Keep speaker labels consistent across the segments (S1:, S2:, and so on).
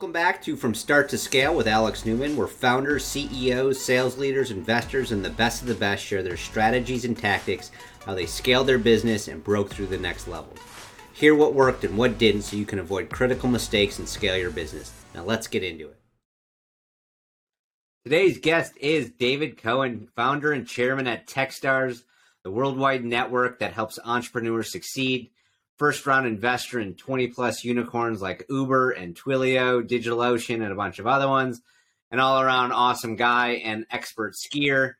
S1: Welcome back to From Start to Scale with Alex Newman, where founders, CEOs, sales leaders, investors, and the best of the best share their strategies and tactics, how they scaled their business and broke through the next level. Hear what worked and what didn't so you can avoid critical mistakes and scale your business. Now let's get into it. Today's guest is David Cohen, founder and chairman at Techstars, the worldwide network that helps entrepreneurs succeed first round investor in 20 plus unicorns like Uber and Twilio, DigitalOcean, and a bunch of other ones. An all around awesome guy and expert skier.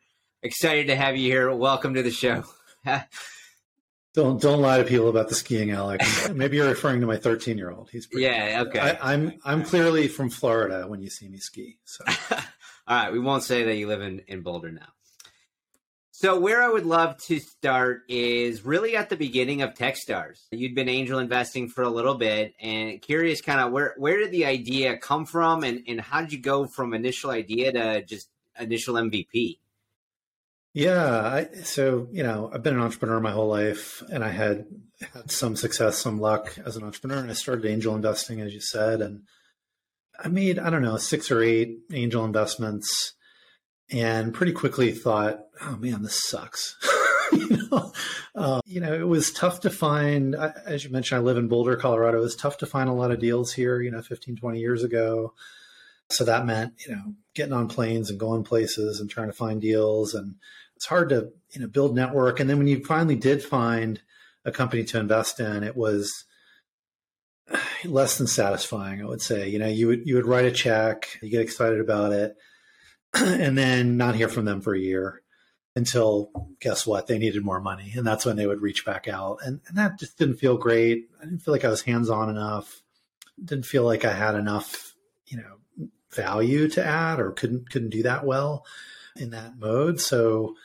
S1: Excited to have you here. Welcome to the show.
S2: don't don't lie to people about the skiing, Alex. Maybe you're referring to my 13 year old. He's
S1: pretty yeah okay.
S2: I, I'm I'm clearly from Florida when you see me ski. So.
S1: all right, we won't say that you live in in Boulder now. So, where I would love to start is really at the beginning of Techstars. You'd been angel investing for a little bit, and curious, kind of where where did the idea come from, and and how did you go from initial idea to just initial MVP?
S2: Yeah, I, so you know, I've been an entrepreneur my whole life, and I had had some success, some luck as an entrepreneur, and I started angel investing, as you said, and I made I don't know six or eight angel investments and pretty quickly thought, oh man, this sucks. you know, uh, you know, it was tough to find, as you mentioned, I live in Boulder, Colorado. It was tough to find a lot of deals here, you know, 15, 20 years ago. So that meant, you know, getting on planes and going places and trying to find deals. And it's hard to, you know, build network. And then when you finally did find a company to invest in, it was less than satisfying, I would say. You know, you would, you would write a check, you get excited about it and then not hear from them for a year until guess what they needed more money. And that's when they would reach back out. And, and that just didn't feel great. I didn't feel like i was hands-on enough. Didn't feel like i had enough you know value to add or couldn't couldn't do that well in that mode. So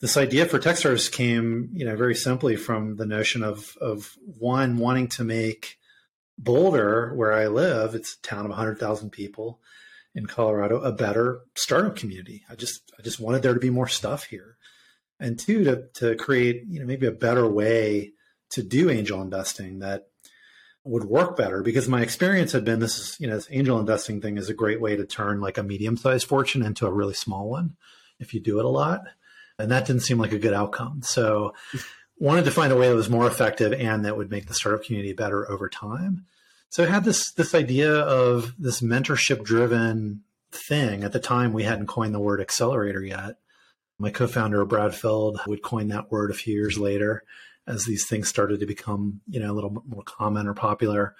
S2: this idea for techstars came you know very simply from the notion of of one wanting to make boulder where i live it's a town of 100000 people in Colorado a better startup community. I just I just wanted there to be more stuff here, and two to to create you know maybe a better way to do angel investing that would work better. Because my experience had been this is you know this angel investing thing is a great way to turn like a medium sized fortune into a really small one if you do it a lot. And that didn't seem like a good outcome. So wanted to find a way that was more effective and that would make the startup community better over time so I had this this idea of this mentorship driven thing. At the time, we hadn't coined the word accelerator yet. My co-founder Brad Feld would coin that word a few years later, as these things started to become you know a little more common or popular.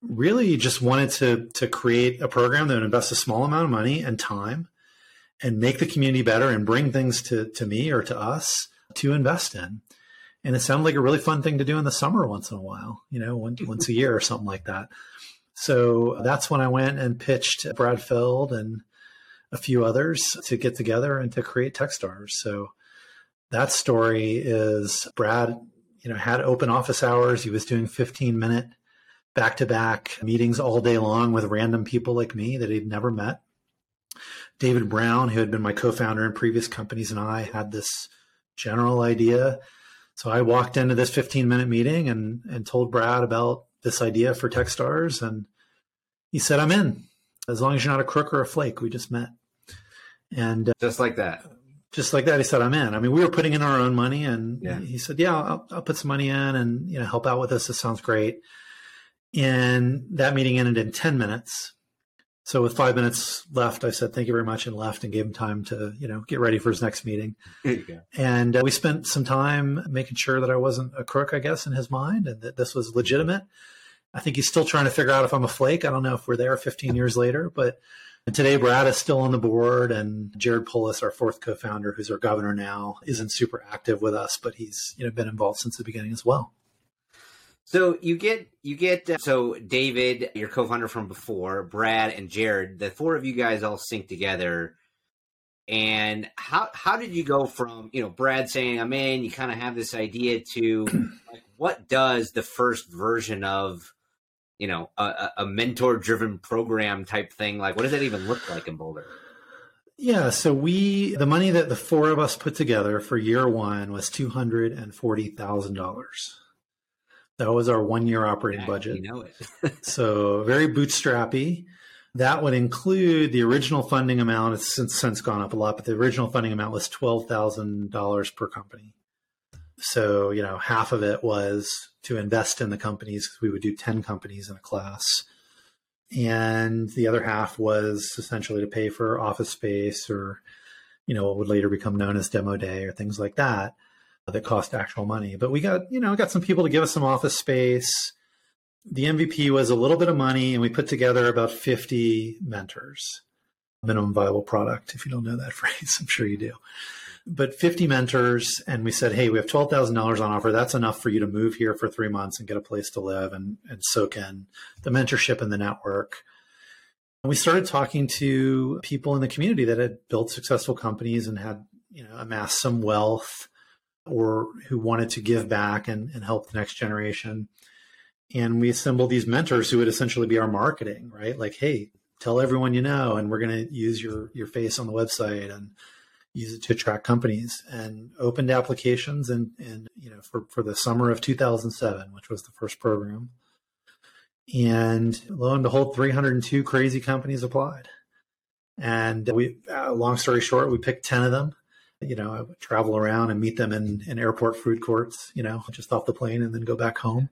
S2: Really, just wanted to to create a program that would invest a small amount of money and time, and make the community better and bring things to to me or to us to invest in and it sounded like a really fun thing to do in the summer once in a while, you know, once, once a year or something like that. So that's when I went and pitched Brad Feld and a few others to get together and to create Techstars. So that story is Brad, you know, had open office hours. He was doing 15 minute back to back meetings all day long with random people like me that he'd never met. David Brown, who had been my co founder in previous companies, and I had this general idea so I walked into this 15 minute meeting and, and told Brad about this idea for Techstars. And he said, I'm in as long as you're not a crook or a flake. We just met.
S1: And uh, just like that.
S2: Just like that, he said, "I'm in." I mean, we were putting in our own money, and yeah. he said, "Yeah, I'll, I'll put some money in, and you know, help out with this. This sounds great." And that meeting ended in ten minutes, so with five minutes left, I said thank you very much and left and gave him time to you know get ready for his next meeting. And uh, we spent some time making sure that I wasn't a crook, I guess, in his mind, and that this was legitimate. I think he's still trying to figure out if I'm a flake. I don't know if we're there 15 years later, but today Brad is still on the board, and Jared Polis, our fourth co-founder, who's our governor now, isn't super active with us, but he's you know been involved since the beginning as well.
S1: So you get you get uh, so David, your co-founder from before, Brad and Jared, the four of you guys all sync together. And how how did you go from you know Brad saying I'm in? You kind of have this idea to like what does the first version of you know a, a mentor driven program type thing like? What does that even look like in Boulder?
S2: Yeah, so we the money that the four of us put together for year one was two hundred and forty thousand dollars. That was our one year operating yeah, budget.
S1: You know it.
S2: so very bootstrappy. that would include the original funding amount. It's since, since gone up a lot, but the original funding amount was $12,000 per company. So, you know, half of it was to invest in the companies. We would do 10 companies in a class. And the other half was essentially to pay for office space or, you know, what would later become known as demo day or things like that that cost actual money. But we got, you know, got some people to give us some office space the MVP was a little bit of money, and we put together about 50 mentors, minimum viable product. If you don't know that phrase, I'm sure you do. But 50 mentors, and we said, hey, we have $12,000 on offer. That's enough for you to move here for three months and get a place to live and, and soak in the mentorship and the network. And we started talking to people in the community that had built successful companies and had, you know, amassed some wealth or who wanted to give back and, and help the next generation. And we assembled these mentors who would essentially be our marketing, right? Like, hey, tell everyone you know, and we're going to use your your face on the website and use it to attract companies and opened applications and and you know for for the summer of 2007 which was the first program. And lo and behold 302 crazy companies applied. And we uh, long story short we picked 10 of them you know i would travel around and meet them in in airport food courts you know just off the plane and then go back home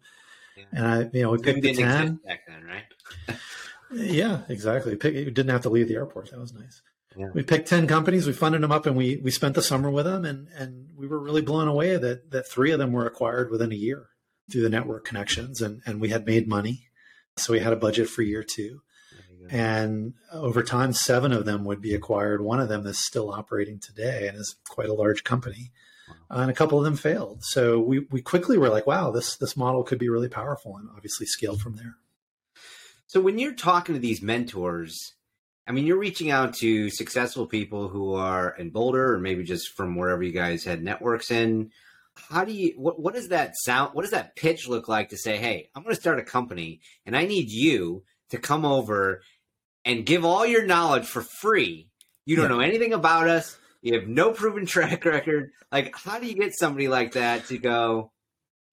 S2: yeah. And I, you know, we picked the ten back then, right? yeah, exactly. Pick, we didn't have to leave the airport. That was nice. Yeah. We picked ten companies. We funded them up, and we we spent the summer with them, and and we were really blown away that that three of them were acquired within a year through the network connections, and and we had made money, so we had a budget for year two. And over time, seven of them would be acquired. One of them is still operating today and is quite a large company and a couple of them failed. So we we quickly were like, wow, this this model could be really powerful, and obviously scaled from there.
S1: So when you're talking to these mentors, I mean, you're reaching out to successful people who are in Boulder, or maybe just from wherever you guys had networks in. How do you what what does that sound? What does that pitch look like to say, hey, I'm going to start a company, and I need you to come over and give all your knowledge for free. You don't yeah. know anything about us you have no proven track record. Like, how do you get somebody like that to go,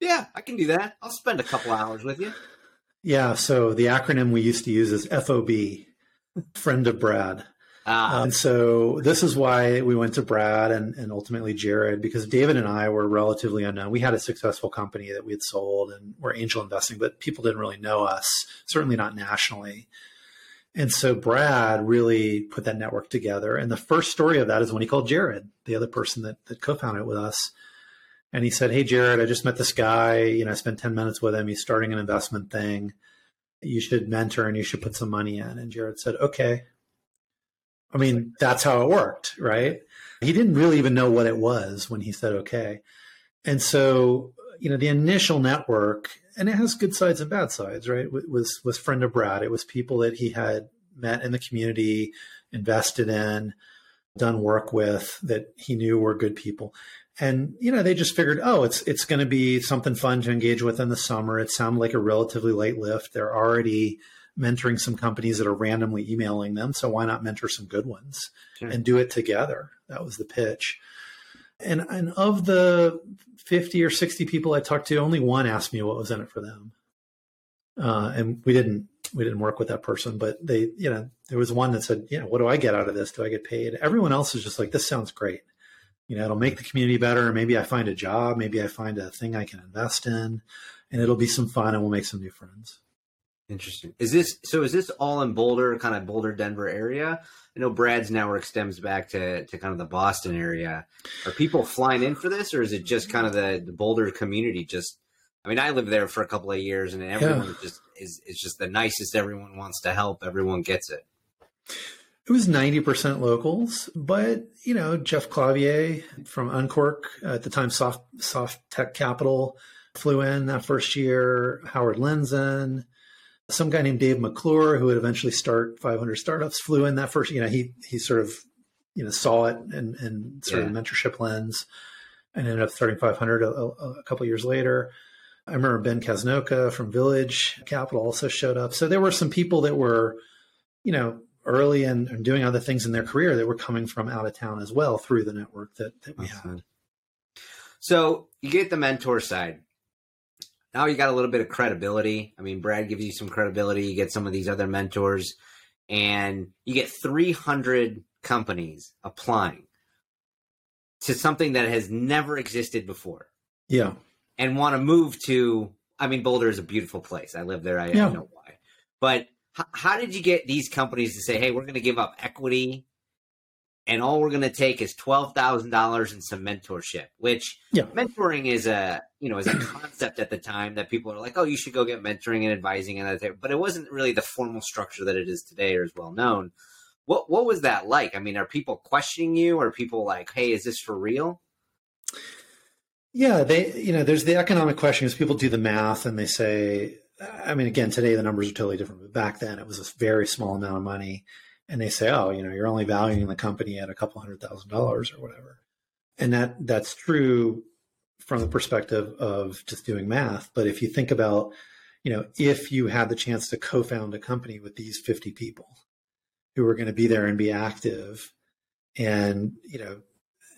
S1: yeah, I can do that. I'll spend a couple hours with you.
S2: Yeah. So the acronym we used to use is FOB, friend of Brad. Ah. And so this is why we went to Brad and, and ultimately Jared, because David and I were relatively unknown. We had a successful company that we had sold and were angel investing, but people didn't really know us, certainly not nationally. And so Brad really put that network together. And the first story of that is when he called Jared, the other person that, that co-founded it with us. And he said, Hey, Jared, I just met this guy. You know, I spent 10 minutes with him. He's starting an investment thing. You should mentor and you should put some money in. And Jared said, Okay. I mean, that's how it worked, right? He didn't really even know what it was when he said, Okay. And so, you know, the initial network and it has good sides and bad sides, right? It was was friend of Brad. It was people that he had met in the community, invested in, done work with that he knew were good people. And you know, they just figured, oh, it's it's going to be something fun to engage with in the summer. It sounded like a relatively light lift. They're already mentoring some companies that are randomly emailing them, so why not mentor some good ones sure. and do it together? That was the pitch. And and of the 50 or 60 people I talked to, only one asked me what was in it for them. Uh, and we didn't we didn't work with that person, but they, you know, there was one that said, you know, what do I get out of this? Do I get paid?" Everyone else is just like, "This sounds great." You know, it'll make the community better. Maybe I find a job. Maybe I find a thing I can invest in, and it'll be some fun, and we'll make some new friends.
S1: Interesting. Is this so? Is this all in Boulder, kind of Boulder, Denver area? I know Brad's network stems back to, to kind of the Boston area. Are people flying in for this, or is it just kind of the, the Boulder community? Just, I mean, I lived there for a couple of years, and everyone yeah. just is is just the nicest. Everyone wants to help. Everyone gets it.
S2: It was ninety percent locals, but you know, Jeff Clavier from Uncork at the time, soft soft tech capital, flew in that first year. Howard Lindzen some guy named Dave McClure, who would eventually start 500 startups, flew in that first. You know, he he sort of you know saw it and and sort yeah. of mentorship lens, and ended up starting 500 a, a couple years later. I remember Ben Casnocha from Village Capital also showed up. So there were some people that were, you know, early and, and doing other things in their career that were coming from out of town as well through the network that, that we had.
S1: So you get the mentor side now you got a little bit of credibility. I mean, Brad gives you some credibility. You get some of these other mentors, and you get 300 companies applying to something that has never existed before.
S2: Yeah.
S1: And want to move to, I mean, Boulder is a beautiful place. I live there. I,
S2: yeah.
S1: I know why. But h- how did you get these companies to say, hey, we're going to give up equity and all we're going to take is $12,000 and some mentorship, which
S2: yeah.
S1: mentoring is a, you know, is a concept at the time that people are like, oh, you should go get mentoring and advising and that, but it wasn't really the formal structure that it is today or is well known. What what was that like? I mean, are people questioning you? Are people like, "Hey, is this for real?"
S2: Yeah, they you know, there's the economic question is people do the math and they say, I mean, again, today the numbers are totally different, but back then it was a very small amount of money, and they say, oh, you know, you're only valuing the company at a couple hundred thousand dollars or whatever, and that that's true from the perspective of just doing math. But if you think about, you know, if you had the chance to co-found a company with these 50 people who are going to be there and be active and you know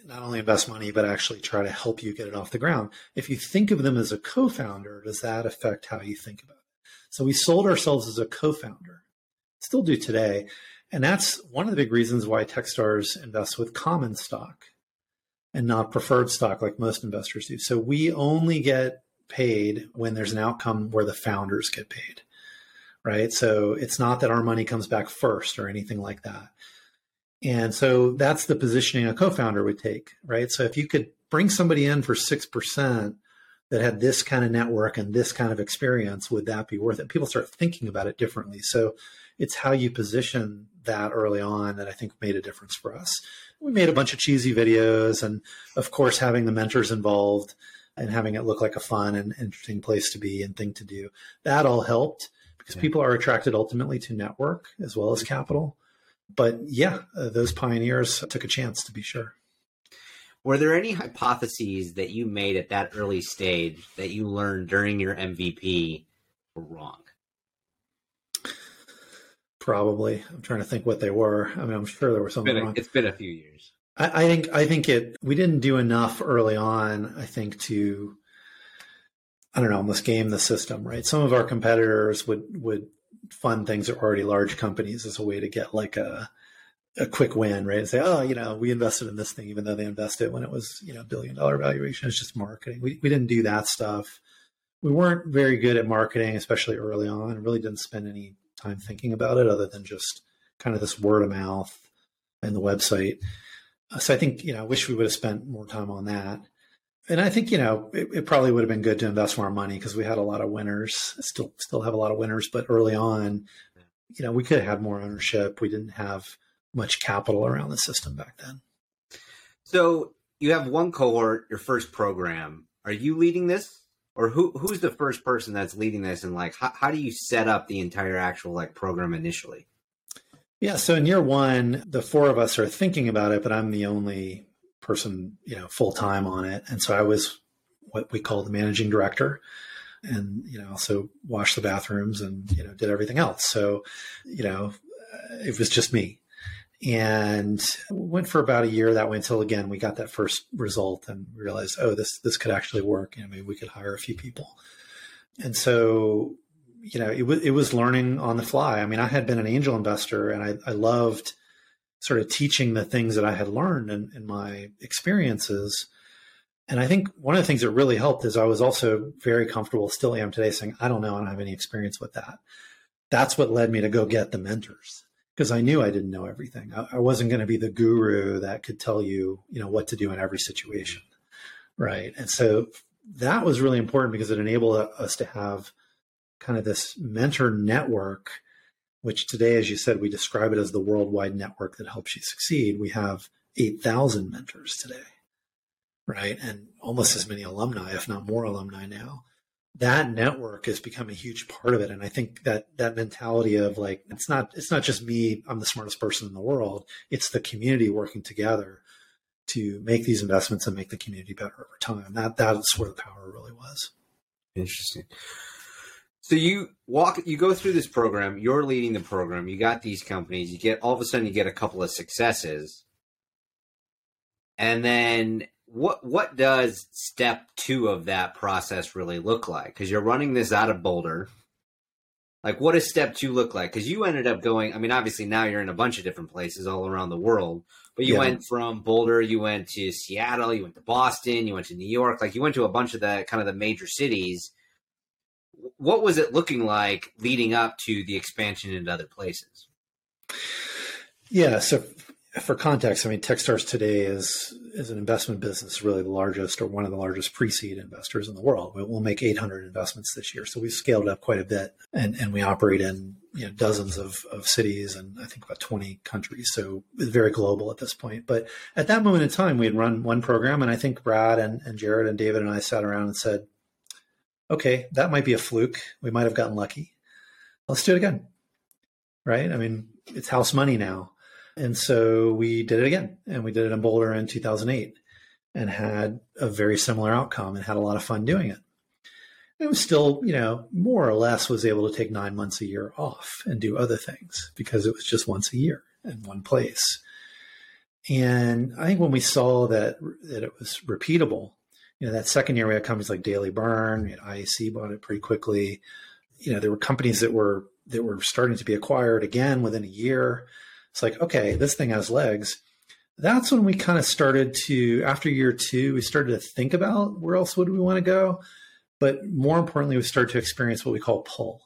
S2: not only invest money but actually try to help you get it off the ground if you think of them as a co-founder does that affect how you think about it? So we sold ourselves as a co-founder. Still do today and that's one of the big reasons why techstars invests with common stock and not preferred stock like most investors do so we only get paid when there's an outcome where the founders get paid right? So it's not that our money comes back first or anything like that. And so that's the positioning a co-founder would take, right? So if you could bring somebody in for 6% that had this kind of network and this kind of experience, would that be worth it? People start thinking about it differently. So it's how you position that early on that I think made a difference for us. We made a bunch of cheesy videos and of course having the mentors involved and having it look like a fun and interesting place to be and thing to do. That all helped because yeah. people are attracted ultimately to network as well as capital. But yeah, uh, those pioneers took a chance to be sure.
S1: Were there any hypotheses that you made at that early stage that you learned during your MVP were wrong?
S2: Probably. I'm trying to think what they were. I mean, I'm sure there were some
S1: wrong. It's been a few years.
S2: I, I think I think it we didn't do enough early on, I think, to I don't know, almost game the system, right? Some of our competitors would would fund things that are already large companies as a way to get like a a quick win, right? And say, oh, you know, we invested in this thing, even though they invested when it was, you know, billion dollar valuation. It's just marketing. We we didn't do that stuff. We weren't very good at marketing, especially early on. Really didn't spend any time thinking about it, other than just kind of this word of mouth and the website. So I think, you know, I wish we would have spent more time on that and I think you know it, it, probably would have been good to invest more money because we had a lot of winners. Still, still have a lot of winners, but early on, you know, we could have had more ownership. We didn't have much capital around the system back then.
S1: So you have one cohort, your first program. Are you leading this, or who who's the first person that's leading this? And like, how, how do you set up the entire actual like program initially?
S2: Yeah, so in year one, the four of us are thinking about it, but I'm the only person, you know, full time on it. And so I was what we call the managing director and, you know, also washed the bathrooms and, you know, did everything else. So, you know, it was just me. And went for about a year that way until again we got that first result and realized, oh, this this could actually work. I mean, we could hire a few people. And so, you know, it was it was learning on the fly. I mean, I had been an angel investor and I, I loved sort of teaching the things that I had learned in, in my experiences. And I think one of the things that really helped is I was also very comfortable, still am today, saying, I don't know, I don't have any experience with that. That's what led me to go get the mentors because I knew I didn't know everything. I, I wasn't going to be the guru that could tell you, you know, what to do in every situation. Right. And so that was really important because it enabled us to have kind of this mentor network which today, as you said, we describe it as the worldwide network that helps you succeed. We have 8,000 mentors today, right? And almost as many alumni, if not more alumni now. That network has become a huge part of it. And I think that that mentality of like, it's not, it's not just me, I'm the smartest person in the world. It's the community working together to make these investments and make the community better over time. That, that's where the power really was.
S1: Interesting. So you walk, you go through this program. You're leading the program. You got these companies. You get all of a sudden you get a couple of successes, and then what? What does step two of that process really look like? Because you're running this out of Boulder. Like, what does step two look like? Because you ended up going. I mean, obviously now you're in a bunch of different places all around the world. But you yeah. went from Boulder, you went to Seattle, you went to Boston, you went to New York. Like you went to a bunch of the kind of the major cities. What was it looking like leading up to the expansion into other places?
S2: Yeah, so for context, I mean, Techstars today is is an investment business, really the largest or one of the largest pre-seed investors in the world. We'll make 800 investments this year, so we've scaled up quite a bit, and and we operate in you know dozens of, of cities and I think about 20 countries. So it's very global at this point. But at that moment in time, we had run one program, and I think Brad and, and Jared and David and I sat around and said, "Okay, that might be a fluke. We might have gotten lucky. Let's do it again." Right? I mean, it's house money now and so we did it again, and we did it in Boulder in 2008 and had a very similar outcome and had a lot of fun doing it. It was still, you know, more or less was able to take nine months a year off and do other things because it was just once a year in one place. And I think when we saw that that it was repeatable, you know, that second year we had companies like Daily Burn, you know, IAC bought it pretty quickly. You know, there were companies that were that were starting to be acquired again within a year. It's like, okay, this thing has legs. That's when we kind of started to, after year two, we started to think about where else would we want to go. But more importantly, we started to experience what we call pull.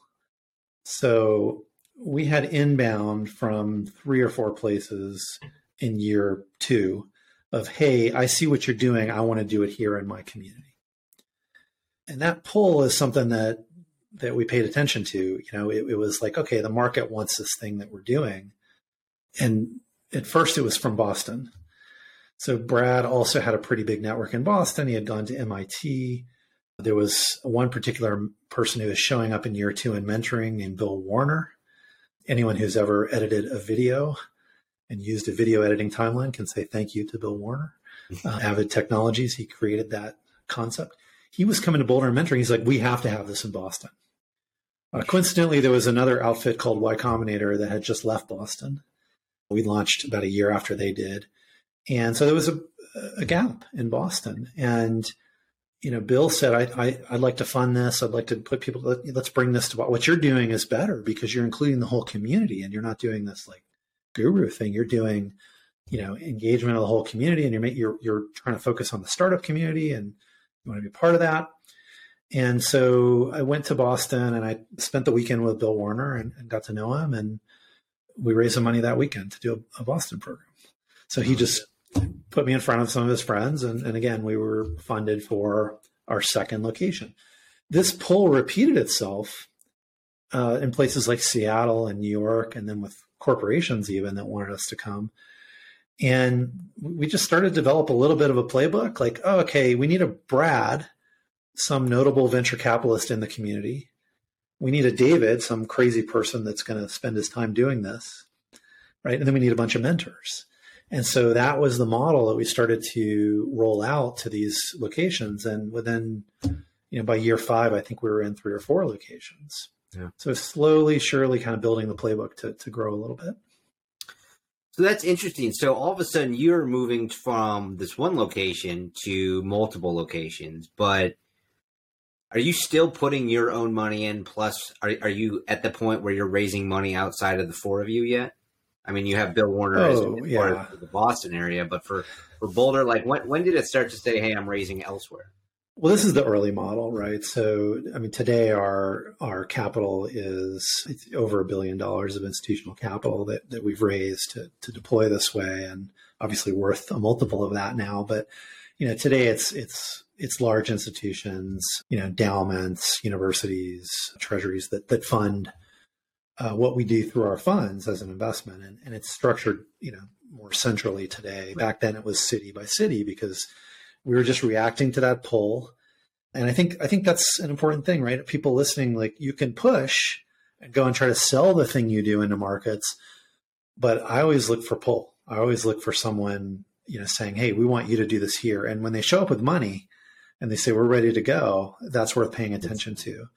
S2: So we had inbound from three or four places in year two of, hey, I see what you're doing. I want to do it here in my community. And that pull is something that that we paid attention to. You know, it, it was like, okay, the market wants this thing that we're doing and at first it was from Boston. So Brad also had a pretty big network in Boston. He had gone to MIT. There was one particular person who was showing up in year two and mentoring named Bill Warner. Anyone who's ever edited a video and used a video editing timeline can say thank you to Bill Warner. Uh, Avid Technologies, he created that concept. He was coming to Boulder and mentoring. He's like, we have to have this in Boston. Uh, coincidentally, there was another outfit called Y Combinator that had just left Boston we launched about a year after they did. And so there was a, a gap in Boston. And, you know, Bill said, I, I, would like to fund this. I'd like to put people, let, us bring this to what you're doing is better because you're including the whole community and you're not doing this like guru thing. You're doing, you know, engagement of the whole community and you're, you're, you're trying to focus on the startup community and you want to be part of that. And so I went to Boston and I spent the weekend with Bill Warner and, and got to know him. And we raised some money that weekend to do a, a Boston program. So he just put me in front of some of his friends. And, and again, we were funded for our second location. This pull repeated itself uh, in places like Seattle and New York, and then with corporations even that wanted us to come. And we just started to develop a little bit of a playbook like, oh, okay, we need a Brad, some notable venture capitalist in the community we need a David, some crazy person that's going to spend his time doing this, right? And then we need a bunch of mentors. And so that was the model that we started to roll out to these locations. And within, you know, by year five, I think we were in three or four locations. Yeah. So slowly, surely kind of building the playbook to, to grow a little bit.
S1: So that's interesting. So all of a sudden you're moving from this one location to multiple locations, but are you still putting your own money in? Plus, are are you at the point where you're raising money outside of the four of you yet? I mean, you have Bill Warner oh, as yeah. part of the Boston area, but for for Boulder, like when when did it start to say, "Hey, I'm raising elsewhere"?
S2: Well, this is the early model, right? So, I mean, today our our capital is over a billion dollars of institutional capital that, that we've raised to, to deploy this way, and obviously worth a multiple of that now. But you know, today it's it's it's large institutions, you know, endowments, universities, treasuries that that fund uh, what we do through our funds as an investment, and, and it's structured, you know, more centrally today. Back then, it was city by city because we were just reacting to that pull, and I think I think that's an important thing, right? People listening, like you can push and go and try to sell the thing you do into markets, but I always look for pull. I always look for someone, you know, saying, "Hey, we want you to do this here," and when they show up with money and they say we're ready to go, that's worth paying attention to.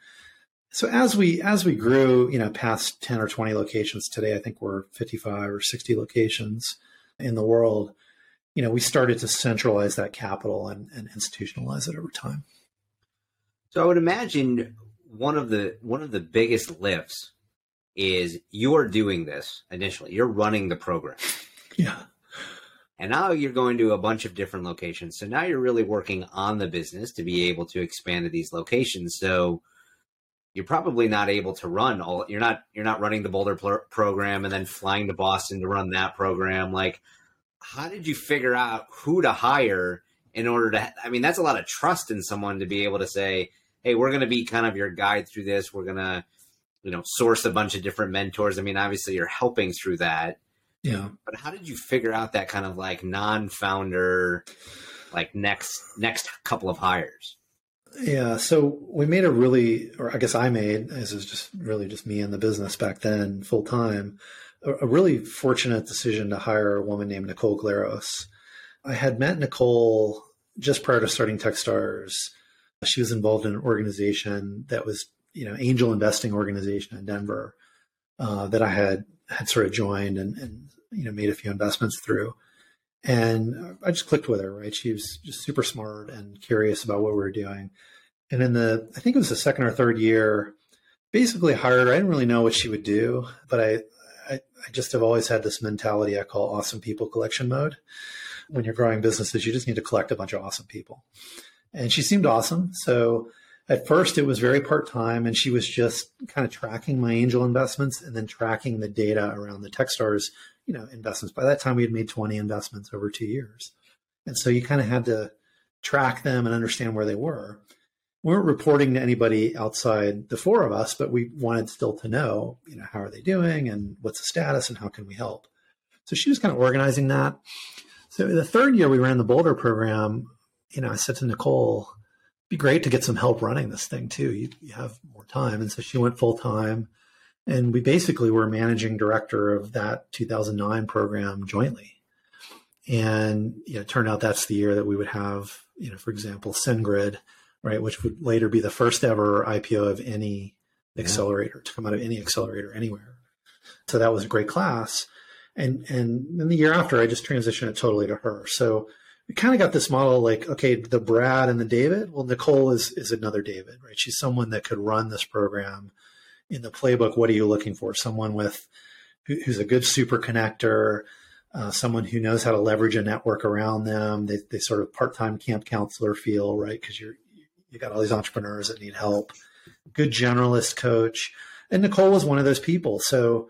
S2: So as we as we grew, you know, past 10 or 20 locations today, I think we're 55 or 60 locations in the world, you know, we started to centralize that capital and, and institutionalize it over time.
S1: So I would imagine one of the one of the biggest lifts is you're doing this initially. You're running the program.
S2: Yeah.
S1: And now you're going to a bunch of different locations. So now you're really working on the business to be able to expand to these locations. So you're probably not able to run all you're not you're not running the Boulder program and then flying to Boston to run that program like how did you figure out who to hire in order to I mean that's a lot of trust in someone to be able to say hey we're going to be kind of your guide through this we're going to you know source a bunch of different mentors I mean obviously you're helping through that
S2: yeah
S1: but how did you figure out that kind of like non-founder like next next couple of hires
S2: yeah, so we made a really, or I guess I made, this is just really just me in the business back then, full time, a, a, really fortunate decision to hire a woman named Nicole Glaros. I had met Nicole just prior to starting Techstars. She was involved in an organization that was, you know, angel investing organization in Denver uh, that I had had sort of joined and, and you know made a few investments through. And I just clicked with her, right? She was just super smart and curious about what we were doing. And in the, I think it was the second or third year, basically hired her. I didn't really know what she would do, but I, I, I just have always had this mentality I call awesome people collection mode. When you're growing businesses, you just need to collect a bunch of awesome people. And she seemed awesome. So at first it was very part time and she was just kind of tracking my angel investments and then tracking the data around the Techstars you know investments. By that time, we had made 20 investments over two years, and so you kind of had to track them and understand where they were. We weren't reporting to anybody outside the four of us, but we wanted still to know, you know, how are they doing and what's the status and how can we help. So she was kind of organizing that. So the third year we ran the Boulder program, you know, I said to Nicole, be great to get some help running this thing too. You, you have more time. And so she went full time. And we basically were managing director of that 2009 program jointly. And you know, it turned out that's the year that we would have, you know, for example, SendGrid, right, which would later be the first ever IPO of any yeah. accelerator to come out of any accelerator anywhere. So that was a great class. And and then the year after, I just transitioned it totally to her. So we kind of got this model like, okay, the Brad and the David. Well, Nicole is is another David, right? She's someone that could run this program in the playbook, what are you looking for? Someone with who's a good super connector, uh, someone who knows how to leverage a network around them. They, they sort of part-time camp counselor feel, right? Because you're you got all these entrepreneurs that need help. Good generalist coach, and Nicole was one of those people. So,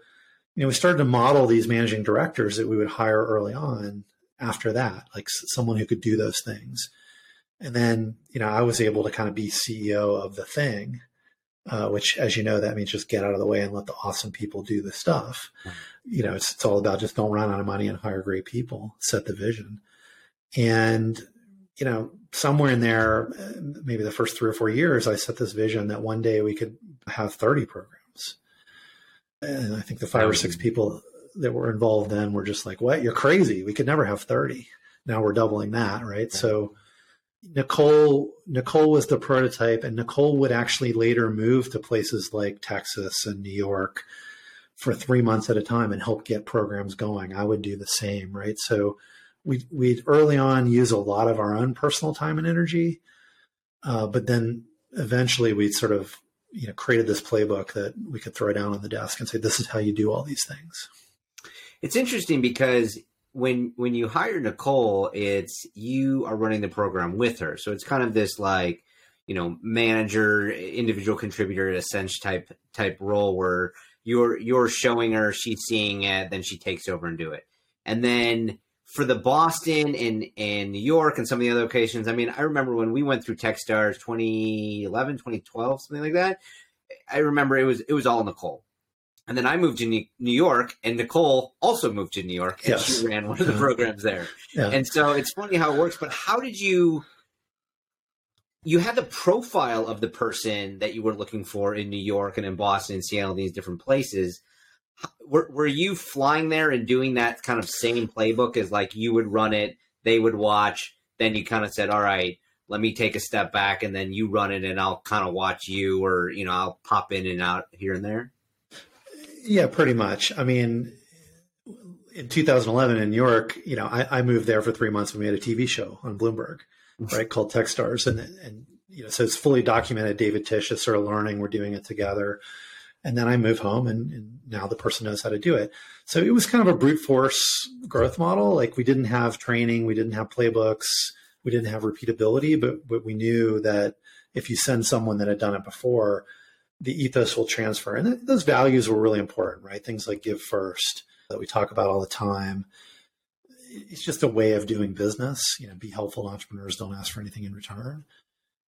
S2: you know, we started to model these managing directors that we would hire early on. After that, like someone who could do those things, and then you know, I was able to kind of be CEO of the thing uh, which, as you know, that means just get out of the way and let the awesome people do the stuff. Mm-hmm. You know, it's, it's all about just don't run out of money and hire great people, set the vision. And, you know, somewhere in there, maybe the first three or four years, I set this vision that one day we could have 30 programs. And I think the five or six people that were involved then were just like, what? You're crazy. We could never have 30. Now we're doubling that, right? So, Nicole Nicole was the prototype, and Nicole would actually later move to places like Texas and New York for three months at a time and help get programs going. I would do the same, right? So we we'd early on use a lot of our own personal time and energy, uh, but then eventually we sort of you know created this playbook that we could throw down on the desk and say, "This is how you do all these things."
S1: It's interesting because when when you hire Nicole, it's you are running the program with her, so it's kind of this like you know manager, individual contributor, essential type type role where you're you're showing her, she's seeing it, then she takes over and do it, and then for the Boston and and New York and some of the other locations, I mean, I remember when we went through Techstars 2011, 2012, something like that. I remember it was it was all Nicole and then I moved to New York, and Nicole also moved to New York, and yes. she ran one of the programs there. Yeah. And so it's funny how it works. But how did you? You had the profile of the person that you were looking for in New York and in Boston and Seattle, these different places. Were, were you flying there and doing that kind of same playbook as like you would run it, they would watch, then you kind of said, all right, let me take a step back and then you run it and I'll kind of watch you or, you know, I'll pop in and out here and there?
S2: Yeah, pretty much. I mean, in 2011 in New York, you know, I, I moved there for three months and we had a TV show on Bloomberg, mm-hmm. right, called Techstars, and and you know, so it's fully documented. David Tisch is sort of learning. We're doing it together. And then I move home and, and, now the person knows how to do it. So it was kind of a brute force growth model. Like we didn't have training, we didn't have playbooks, we didn't have repeatability, but, but we knew that if you send someone that had done it before, the ethos will transfer. And th- those values were really important, right? Things like give first that we talk about all the time. It's just a way of doing business. You know, be helpful to entrepreneurs, don't ask for anything in return.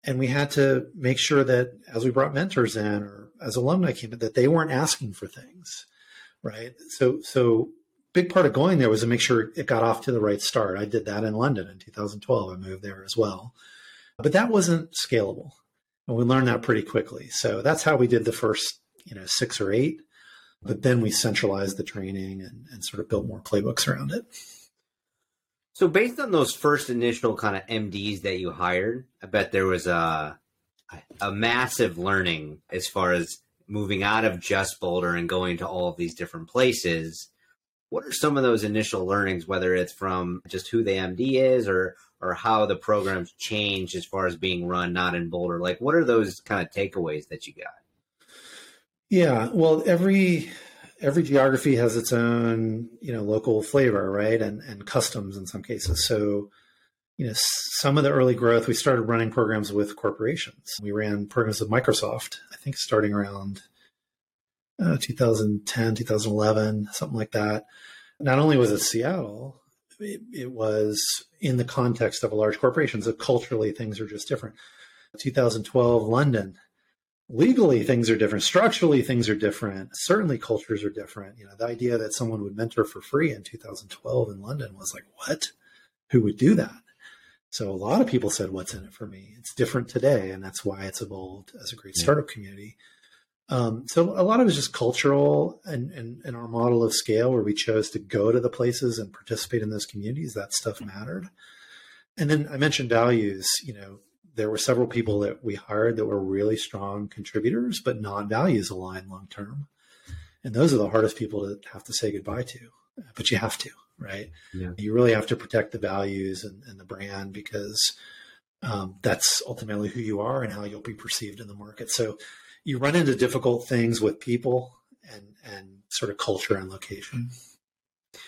S2: And we had to make sure that as we brought mentors in or as alumni came in, that they weren't asking for things, right? So, so big part of going there was to make sure it got off to the right start. I did that in London in 2012. I moved there as well, but that wasn't scalable, and we learned that pretty quickly. So that's how we did the first, you know, six or eight. But then we centralized the training and, and sort of built more playbooks around it.
S1: So based on those first initial kind of MDs that you hired, I bet there was a a massive learning as far as moving out of just Boulder and going to all of these different places. What are some of those initial learnings, whether it's from just who the MD is or or how the programs change as far as being run not in Boulder? Like what are those kind of takeaways that you got?
S2: Yeah, well, every every geography has its own you know local flavor right and and customs in some cases so you know some of the early growth we started running programs with corporations we ran programs with microsoft i think starting around uh, 2010 2011 something like that not only was it seattle it, it was in the context of a large corporation. So culturally things are just different. 2012 london. Legally things are different. Structurally things are different. Certainly cultures are different. You know the idea that someone would mentor for free in 2012 in london was like what? Who would do that? So a lot of people said what's in it for me? It's different today and that's why it's evolved as a great startup community um, so a lot of it is just cultural and, and, and our model of scale where we chose to go to the places and participate in those communities that stuff mattered and then i mentioned values you know there were several people that we hired that were really strong contributors, but non values aligned long term. And those are the hardest people to have to say goodbye to, but you have to, right? Yeah. You really have to protect the values and, and the brand because um, that's ultimately who you are and how you'll be perceived in the market. So you run into difficult things with people and, and sort of culture and location. Hmm.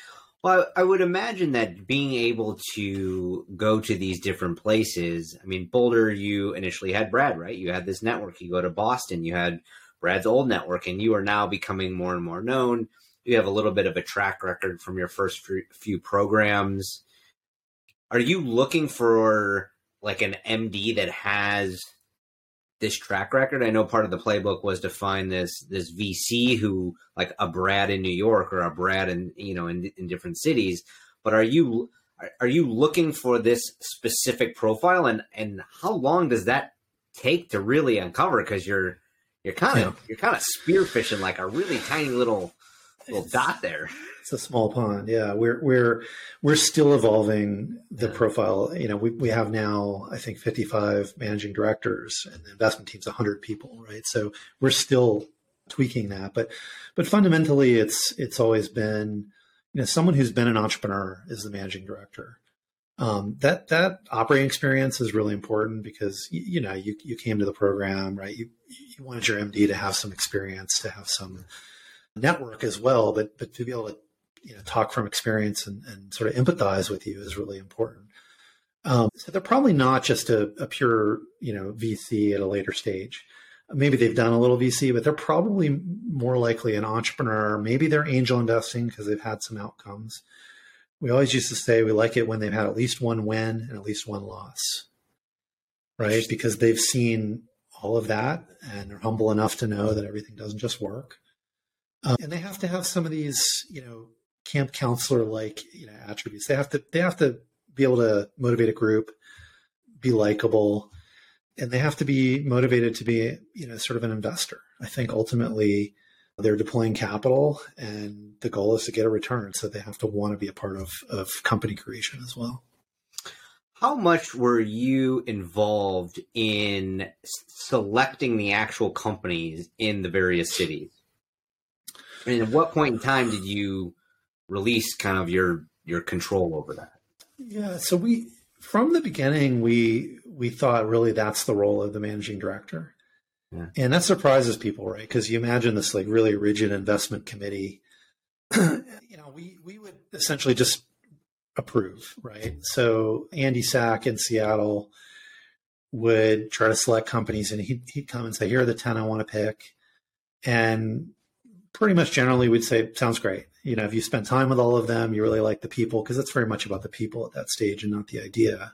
S1: Well, I would imagine that being able to go to these different places, I mean, Boulder, you initially had Brad, right? You had this network. You go to Boston, you had Brad's old network, and you are now becoming more and more known. You have a little bit of a track record from your first few programs. Are you looking for like an MD that has this track record? I know part of the playbook was to find this this VC who like a Brad in New York or a Brad in you know in, in different cities. But are you are you looking for this specific profile and and how long does that take to really uncover? Because you're you're kind of yeah. you're kind of spearfishing like a really tiny little little dot there.
S2: It's a small pond. Yeah, we're we're we're still evolving the profile. You know, we we have now I think 55 managing directors, and the investment team's 100 people, right? So we're still tweaking that, but but fundamentally, it's it's always been you know someone who's been an entrepreneur is the managing director. Um, that that operating experience is really important because you, you know you you came to the program right. You you wanted your MD to have some experience, to have some network as well, but but to be able to you know talk from experience and, and sort of empathize with you is really important. Um, so they're probably not just a, a, pure you know VC at a later stage. Maybe they've done a little VC, but they're probably more likely an entrepreneur. Maybe they're angel investing because they've had some outcomes. We always used to say we like it when they've had at least one win and at least one loss, right? Because they've seen all of that and they're humble enough to know that everything doesn't just work. Um, and they have to have some of these, you know, camp counselor like you know attributes. They have to they have to be able to motivate a group, be likable, and they have to be motivated to be you know sort of an investor. I think ultimately they're deploying capital and the goal is to get a return so they have to want to be a part of, of company creation as well
S1: how much were you involved in selecting the actual companies in the various cities and at what point in time did you release kind of your your control over that?
S2: Yeah, so we from the beginning, we we thought really that's the role of the managing director, yeah. and that surprises people, right? Because you imagine this like really rigid investment committee. you know, we we would essentially just approve, right? So Andy Sack in Seattle would try to select companies, and he'd, he'd come and say, "Here are the ten I want to pick," and pretty much generally we'd say, "Sounds great." You know, if you spend time with all of them, you really like the people because it's very much about the people at that stage and not the idea.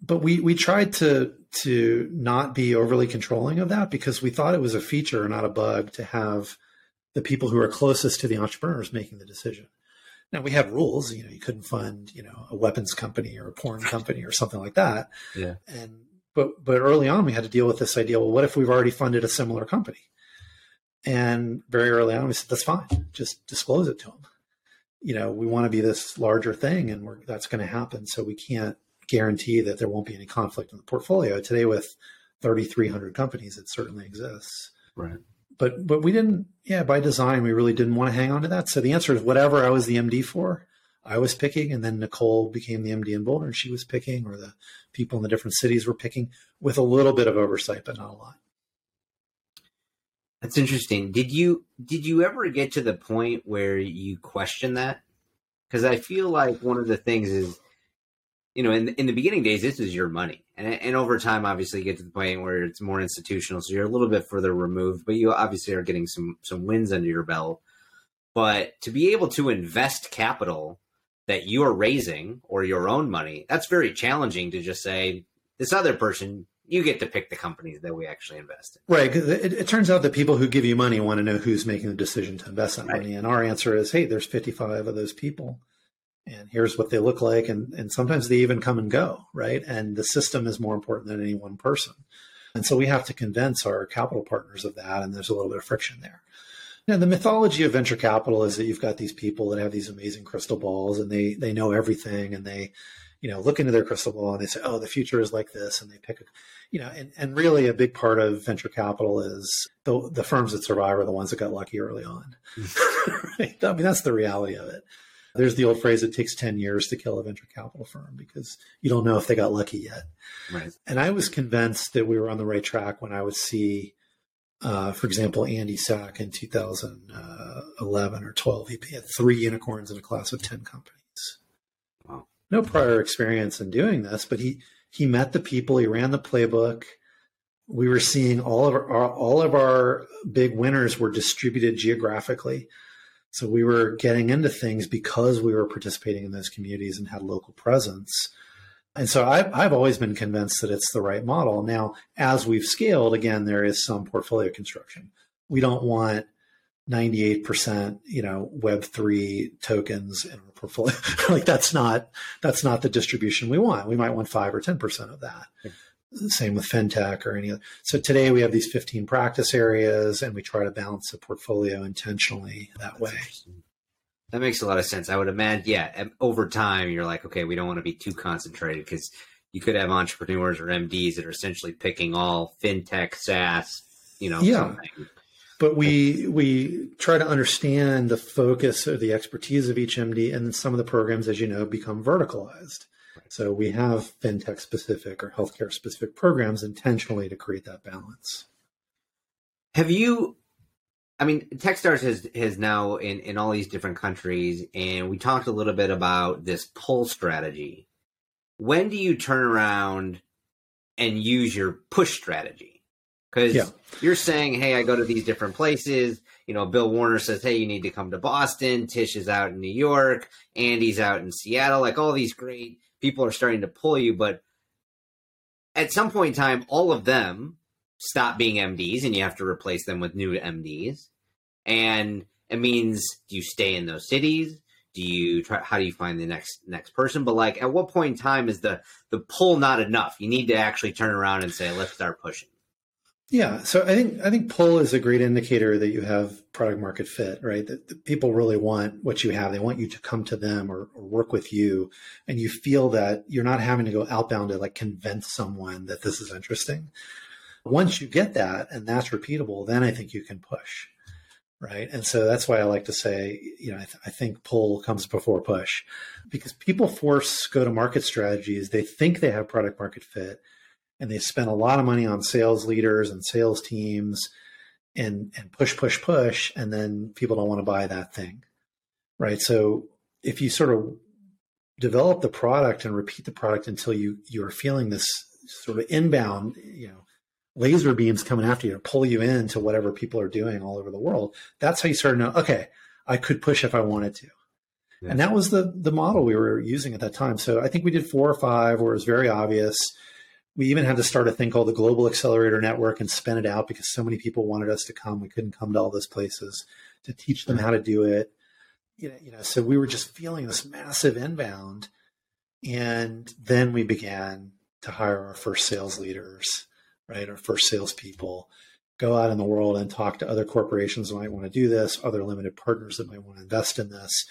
S2: But we we tried to to not be overly controlling of that because we thought it was a feature, not a bug, to have the people who are closest to the entrepreneurs making the decision. Now we had rules, you know, you couldn't fund, you know, a weapons company or a porn company or something like that.
S1: Yeah.
S2: And but but early on we had to deal with this idea, well, what if we've already funded a similar company? And very early on we said, that's fine. Just disclose it to them. You know, we want to be this larger thing and that's going to happen. So we can't guarantee that there won't be any conflict in the portfolio. Today with 3,300 companies, it certainly exists.
S1: Right
S2: but but we didn't yeah by design we really didn't want to hang on to that so the answer is whatever i was the md for i was picking and then nicole became the md in boulder and she was picking or the people in the different cities were picking with a little bit of oversight but not a lot
S1: that's interesting did you did you ever get to the point where you question that because i feel like one of the things is you know, in in the beginning days, this is your money, and and over time, obviously, you get to the point where it's more institutional, so you're a little bit further removed, but you obviously are getting some some wins under your belt. But to be able to invest capital that you're raising or your own money, that's very challenging to just say this other person. You get to pick the companies that we actually invest
S2: in. Right. It, it turns out that people who give you money want to know who's making the decision to invest that right. money. And our answer is, hey, there's 55 of those people and here's what they look like and and sometimes they even come and go right and the system is more important than any one person and so we have to convince our capital partners of that and there's a little bit of friction there now the mythology of venture capital is that you've got these people that have these amazing crystal balls and they they know everything and they you know look into their crystal ball and they say oh the future is like this and they pick a you know and, and really a big part of venture capital is the, the firms that survive are the ones that got lucky early on right? i mean that's the reality of it there's the old phrase, it takes 10 years to kill a venture capital firm because you don't know if they got lucky yet.
S1: Right.
S2: And I was convinced that we were on the right track when I would see, uh, for example, Andy Sack in 2011 or 12, he had three unicorns in a class of 10 companies. No prior experience in doing this, but he, he met the people, he ran the playbook. We were seeing all of our, all of our big winners were distributed geographically. So we were getting into things because we were participating in those communities and had local presence. And so I've, I've always been convinced that it's the right model. Now, as we've scaled, again, there is some portfolio construction. We don't want 98%, you know, web3 tokens in our portfolio. like that's not, that's not the distribution we want. We might want five or 10% of that same with fintech or any other. So today we have these 15 practice areas and we try to balance the portfolio intentionally that way.
S1: That makes a lot of sense. I would imagine, yeah, over time, you're like, okay, we don't want to be too concentrated because you could have entrepreneurs or MDs that are essentially picking all fintech, SaaS, you know,
S2: yeah. Something. But we we try to understand the focus or the expertise of each MD, and some of the programs, as you know, become verticalized. So we have fintech specific or healthcare specific programs intentionally to create that balance.
S1: Have you I mean, Techstars has has now in in all these different countries, and we talked a little bit about this pull strategy. When do you turn around and use your push strategy? Because yeah. you're saying, "Hey, I go to these different places." You know, Bill Warner says, "Hey, you need to come to Boston." Tish is out in New York. Andy's out in Seattle. Like all these great people are starting to pull you, but at some point in time, all of them stop being MDs and you have to replace them with new MDs. And it means do you stay in those cities? Do you try how do you find the next next person? But like at what point in time is the the pull not enough? You need to actually turn around and say, let's start pushing.
S2: Yeah, so I think I think pull is a great indicator that you have product market fit, right? That, that people really want what you have. They want you to come to them or, or, work with you, and you feel that you're not having to go outbound to like convince someone that this is interesting. Once you get that and that's repeatable, then I think you can push, right? And so that's why I like to say, you know, I, th- I think pull comes before push because people force go to market strategies. They think they have product market fit and they spend a lot of money on sales leaders and sales teams and, and push, push, push. And then people don't want to buy that thing, right? So if you sort of develop the product and repeat the product until you, you are feeling this sort of inbound, you know, laser beams coming after you to pull you into whatever people are doing all over the world. That's how you start to know, okay, I could push if I wanted to. Yeah. And that was the the model we were using at that time. So I think we did four or five where it was very obvious. We even had to start a thing called the Global Accelerator Network and spin it out because so many people wanted us to come. We couldn't come to all those places to teach them how to do it. You know, you know, so we were just feeling this massive inbound. And then we began to hire our first sales leaders right? Our first salespeople go out in the world and talk to other corporations that might want to do this, other limited partners that might want to invest in this,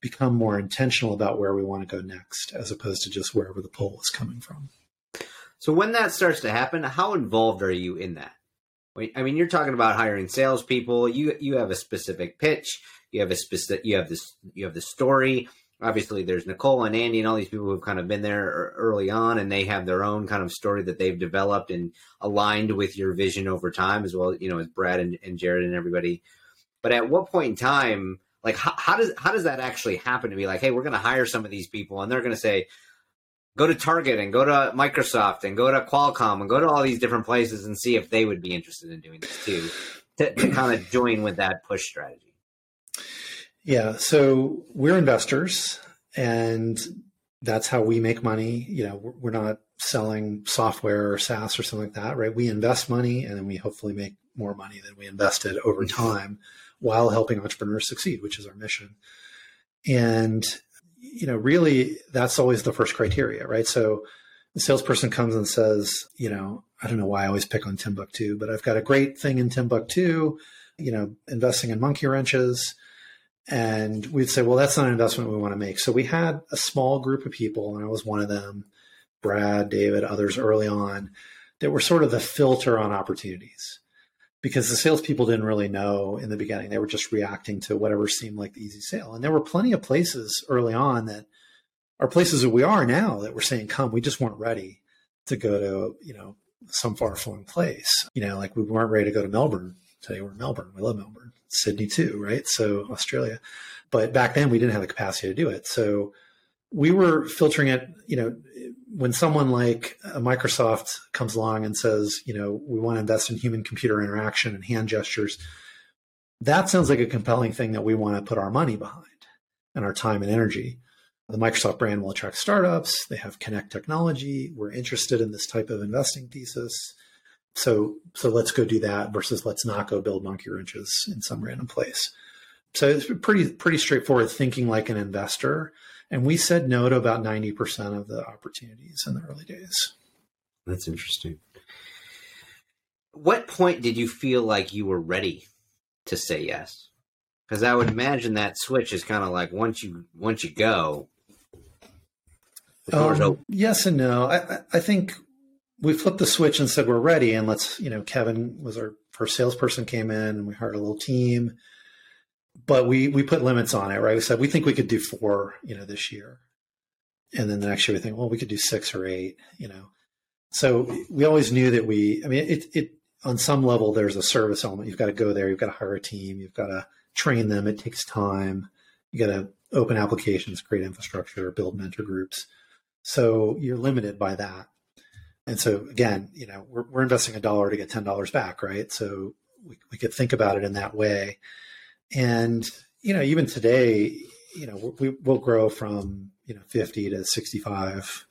S2: become more intentional about where we want to go next, as opposed to just wherever the pull is coming from.
S1: So when that starts to happen, how involved are you in that? I mean, you're talking about hiring salespeople. You you have a specific pitch. You have a specific. You have this. You have the story obviously there's Nicole and Andy and all these people who've kind of been there early on and they have their own kind of story that they've developed and aligned with your vision over time as well, you know, as Brad and, and Jared and everybody. But at what point in time, like how, how does how does that actually happen to be like, hey, we're gonna hire some of these people and they're gonna say, go to Target and go to Microsoft and go to Qualcomm and go to all these different places and see if they would be interested in doing this too, to, to kind of join with that push strategy.
S2: Yeah. So we're investors and that's how we make money. You know, we're not selling software or SaaS or something like that, right? We invest money and then we hopefully make more money than we invested over mm-hmm. time while helping entrepreneurs succeed, which is our mission. And, you know, really that's always the first criteria, right? So the salesperson comes and says, you know, I don't know why I always pick on Timbuk2, but I've got a great thing in Timbuk2, you know, investing in monkey wrenches and we'd say, well, that's not an investment we want to make. So we had a small group of people, and I was one of them, Brad, David, others early on, that were sort of the filter on opportunities because the salespeople didn't really know in the beginning. They were just reacting to whatever seemed like the easy sale. And there were plenty of places early on that are places that we are now that were saying, come, we just weren't ready to go to, you know, some far flung place. You know, like we weren't ready to go to Melbourne. Today we're in Melbourne. We love Melbourne. Sydney too, right? So Australia. But back then we didn't have the capacity to do it. So we were filtering it, you know, when someone like uh, Microsoft comes along and says, you know, we want to invest in human computer interaction and hand gestures, that sounds like a compelling thing that we want to put our money behind and our time and energy. The Microsoft brand will attract startups. They have Kinect technology. We're interested in this type of investing thesis. So so let's go do that versus let's not go build monkey wrenches in some random place. So it's pretty pretty straightforward thinking like an investor. And we said no to about 90% of the opportunities in the early days.
S1: That's interesting. What point did you feel like you were ready to say yes? Because I would imagine that switch is kind of like once you once you go,
S2: um, yes and no. I, I think we flipped the switch and said we're ready and let's you know kevin was our first salesperson came in and we hired a little team but we we put limits on it right? We said we think we could do four you know this year. And then the next year we think well we could do six or eight you know. So we always knew that we i mean it it on some level there's a service element. You've got to go there. You've got to hire a team. You've got to train them. It takes time. You got to open applications create infrastructure build mentor groups. So you're limited by that. And so again, you know, we're, we're investing a dollar to get $10 back, right? So we, we could think about it in that way. And, you know, even today, you know, we, will grow from, you know, 50 to 65,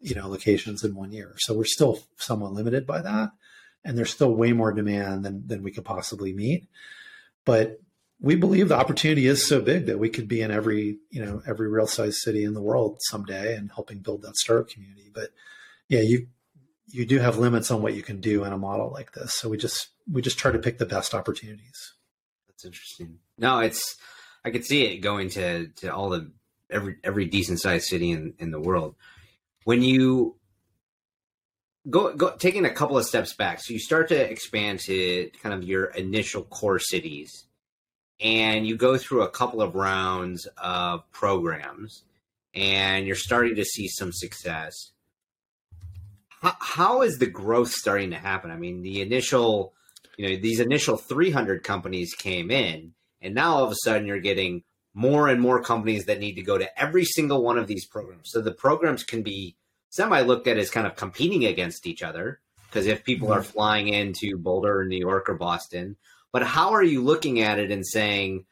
S2: you know, locations in one year. So we're still somewhat limited by that. And there's still way more demand than, than we could possibly meet. But we believe the opportunity is so big that we could be in every, you know, every real size city in the world someday and helping build that startup community. But yeah, you you do have limits on what you can do in a model like this. So we just we just try to pick the best opportunities.
S1: That's interesting. No, it's I could see it going to to all the every every decent sized city in in the world. When you go go taking a couple of steps back, so you start to expand to kind of your initial core cities. and you go through a couple of rounds of programs and you're starting to see some success. How, how is the growth starting to happen? I mean, the initial, you know, these initial 300 companies came in, and now all of a sudden you're getting more and more companies that need to go to every single one of these programs. So the programs can be semi looked at as kind of competing against each other because if people are mm-hmm. flying into Boulder or New York or Boston, but how are you looking at it and saying,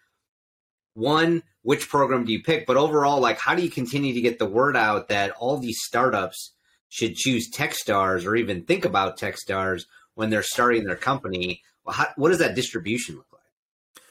S1: one, which program do you pick? But overall, like, how do you continue to get the word out that all these startups should choose Techstars or even think about Techstars when they're starting their company? Well, how, what does that distribution look like?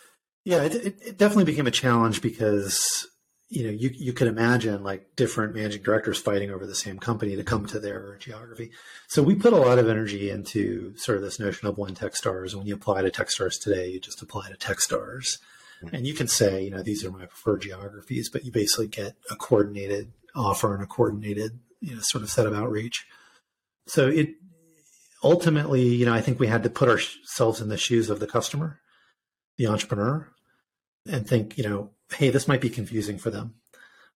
S2: Yeah, it, it definitely became a challenge because you know, you you could imagine like different managing directors fighting over the same company to come to their geography. So we put a lot of energy into sort of this notion of one Techstars. When you apply to Techstars today, you just apply to Techstars, mm-hmm. and you can say, you know, these are my preferred geographies, but you basically get a coordinated offer and a coordinated, you know, sort of set of outreach. So it ultimately, you know, I think we had to put ourselves in the shoes of the customer, the entrepreneur, and think, you know, hey, this might be confusing for them,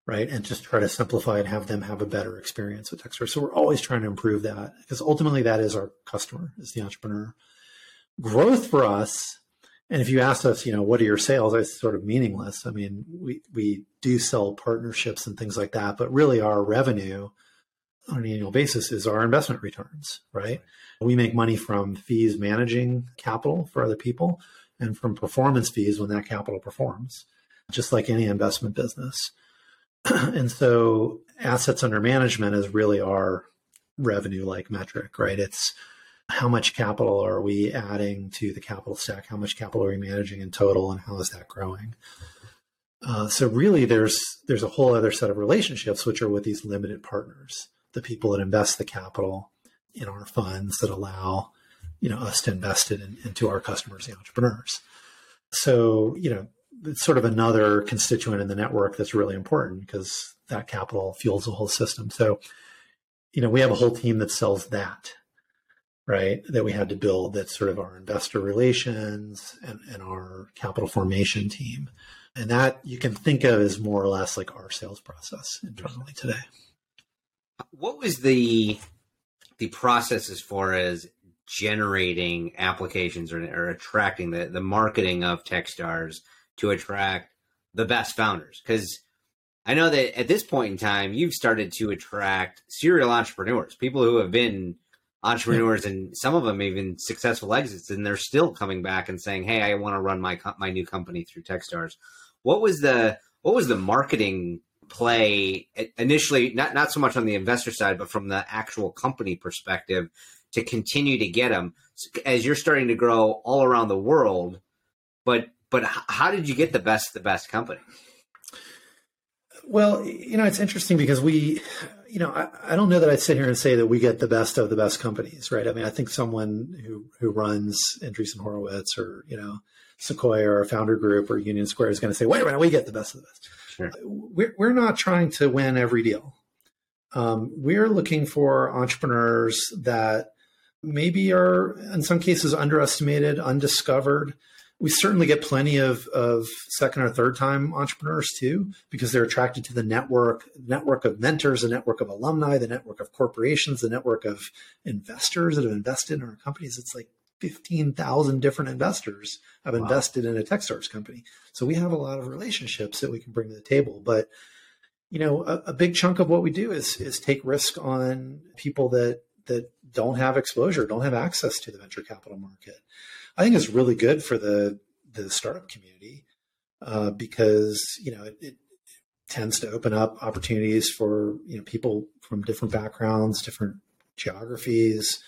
S2: right? And just try to simplify and have them have a better experience with Techstars. So we're always trying to improve that because ultimately that is our customer, is the entrepreneur. Growth for us, and if you asked us, you know, what are your sales? It's sort of meaningless. I mean, we we do sell partnerships and things like that, but really our revenue on an annual basis is our investment returns, right? We make money from fees managing capital for other people and from performance fees when that capital performs just like any investment business. and so assets under management is really our revenue like metric, right? It's how much capital are we adding to the capital stack? How much capital are we managing in total, and how is that growing? Uh, so really, there's there's a whole other set of relationships which are with these limited partners, the people that invest the capital in our funds that allow you know us to invest it in, into our customers, the entrepreneurs. So you know it's sort of another constituent in the network that's really important because that capital fuels the whole system. So, you know, we have a whole team that sells that, right? That we had to build that's sort of our investor relations and, and our capital formation team. And that you can think of as more or less like our sales process internally today.
S1: What was the the process as far as generating applications or, or attracting the, the marketing of Techstars? to attract the best founders because I know that at this point in time, you've started to attract serial entrepreneurs, people who have been entrepreneurs and some of them even successful exits, and they're still coming back and saying, "Hey, I want to run my my new company through TechStars." What was the what was the marketing play eh, initially? Not not so much on the investor side, but from the actual company perspective, to continue to get them as you're starting to grow all around the world. But but how did you get the best the best company?
S2: Well, you know, it's interesting because we, you know, I, I, don't know that I'd sit here and say that we get the best of the best companies, right? I mean, I think someone who who runs Andreessen Horowitz or you know Sequoia or a Founder Group or Union Square is going to say, "Wait a minute, we get the best of the best." We're we're not trying to win every deal. Um, we're looking for entrepreneurs that maybe are in some cases underestimated, undiscovered we certainly get plenty of, of second or third time entrepreneurs too, because they're attracted to the network, network of mentors, the network of alumni, the network of corporations, the network of investors that have invested in our companies. It's like 15,000 different investors have wow. invested in a Techstars company. So we have a lot of relationships that we can bring to the table. But, you know, a, a big chunk of what we do is, is take risk on people that, that don't have exposure, don't have access to the venture capital market. I think it's really good for the the startup community uh, because you know it, it, tends to open up opportunities for you know people from different backgrounds, different geographies,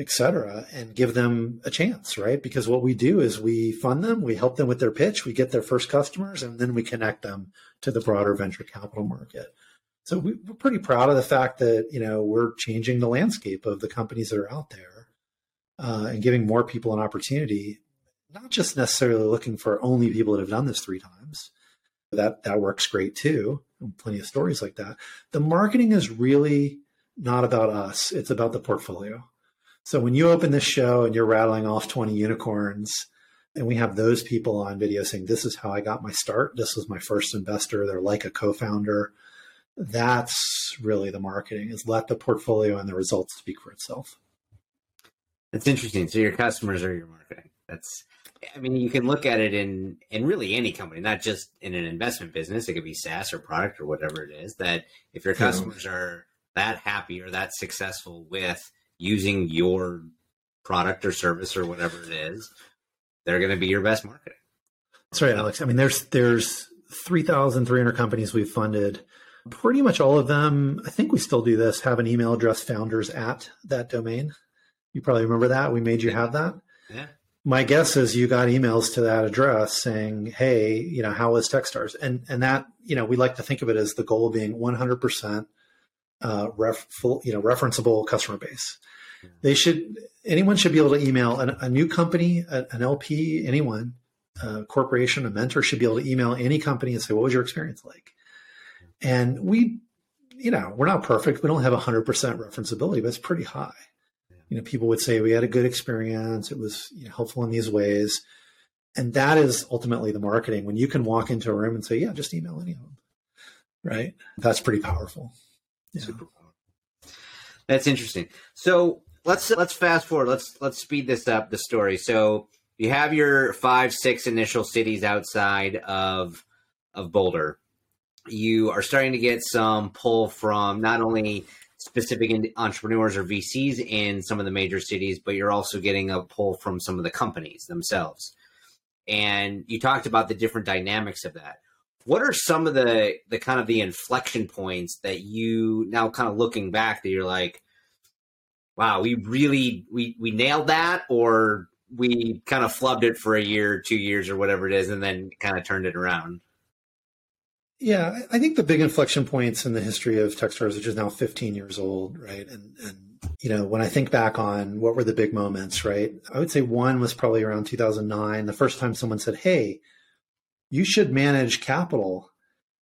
S2: etc., and give them a chance, right? Because what we do is we fund them, we help them with their pitch, we get their first customers, and then we connect them to the broader venture capital market. So we, are pretty proud of the fact that you know we're changing the landscape of the companies that are out there uh, and giving more people an opportunity, not just necessarily looking for only people that have done this three times. That that works great too. Plenty of stories like that. The marketing is really not about us; it's about the portfolio. So when you open this show and you're rattling off 20 unicorns, and we have those people on video saying, This is how I got my start. This was my first investor. They're like a co founder. That's really the marketing is let the portfolio and the results speak for itself.
S1: That's interesting. So your customers are your marketing. That's I mean, you can look at it in in really any company, not just in an investment business. It could be SaaS or product or whatever it is. That if your customers are that happy or that successful with using your product or service or whatever it is, they're going to be your best marketing.
S2: That's right, Alex. I mean, there's there's three thousand three hundred companies we've funded. Pretty much all of them, I think we still do this, have an email address founders at that domain. You probably remember that. We made you have that.
S1: Yeah.
S2: My guess is you got emails to that address saying, "Hey, you know, how is Techstars?" And and that, you know, we like to think of it as the goal being 100% uh, ref, full, you know, referenceable customer base. They should anyone should be able to email an, a new company, a, an LP, anyone, a corporation, a mentor should be able to email any company and say, "What was your experience like?" And we, you know, we're not perfect. We don't have 100% referenceability, but it's pretty high. You know, people would say we had a good experience. It was you know, helpful in these ways. And that is ultimately the marketing. When you can walk into a room and say, yeah, just email any of them. Right. That's pretty powerful.
S1: Yeah. That's interesting. So let's let's fast forward. Let's let's speed this up. The story. So you have your five, six initial cities outside of of Boulder. You are starting to get some pull from not only specific entrepreneurs or VCs in some of the major cities, but you're also getting a pull from some of the companies themselves. And you talked about the different dynamics of that. What are some of the the kind of the inflection points that you now kind of looking back that you're like, wow, we really we we nailed that, or we kind of flubbed it for a year, two years, or whatever it is, and then kind of turned it around?
S2: Yeah, I think the big inflection points in the history of Techstars, which is now 15 years old, right? And and you know, when I think back on what were the big moments, right? I would say one was probably around 2009, the first time someone said, "Hey, you should manage capital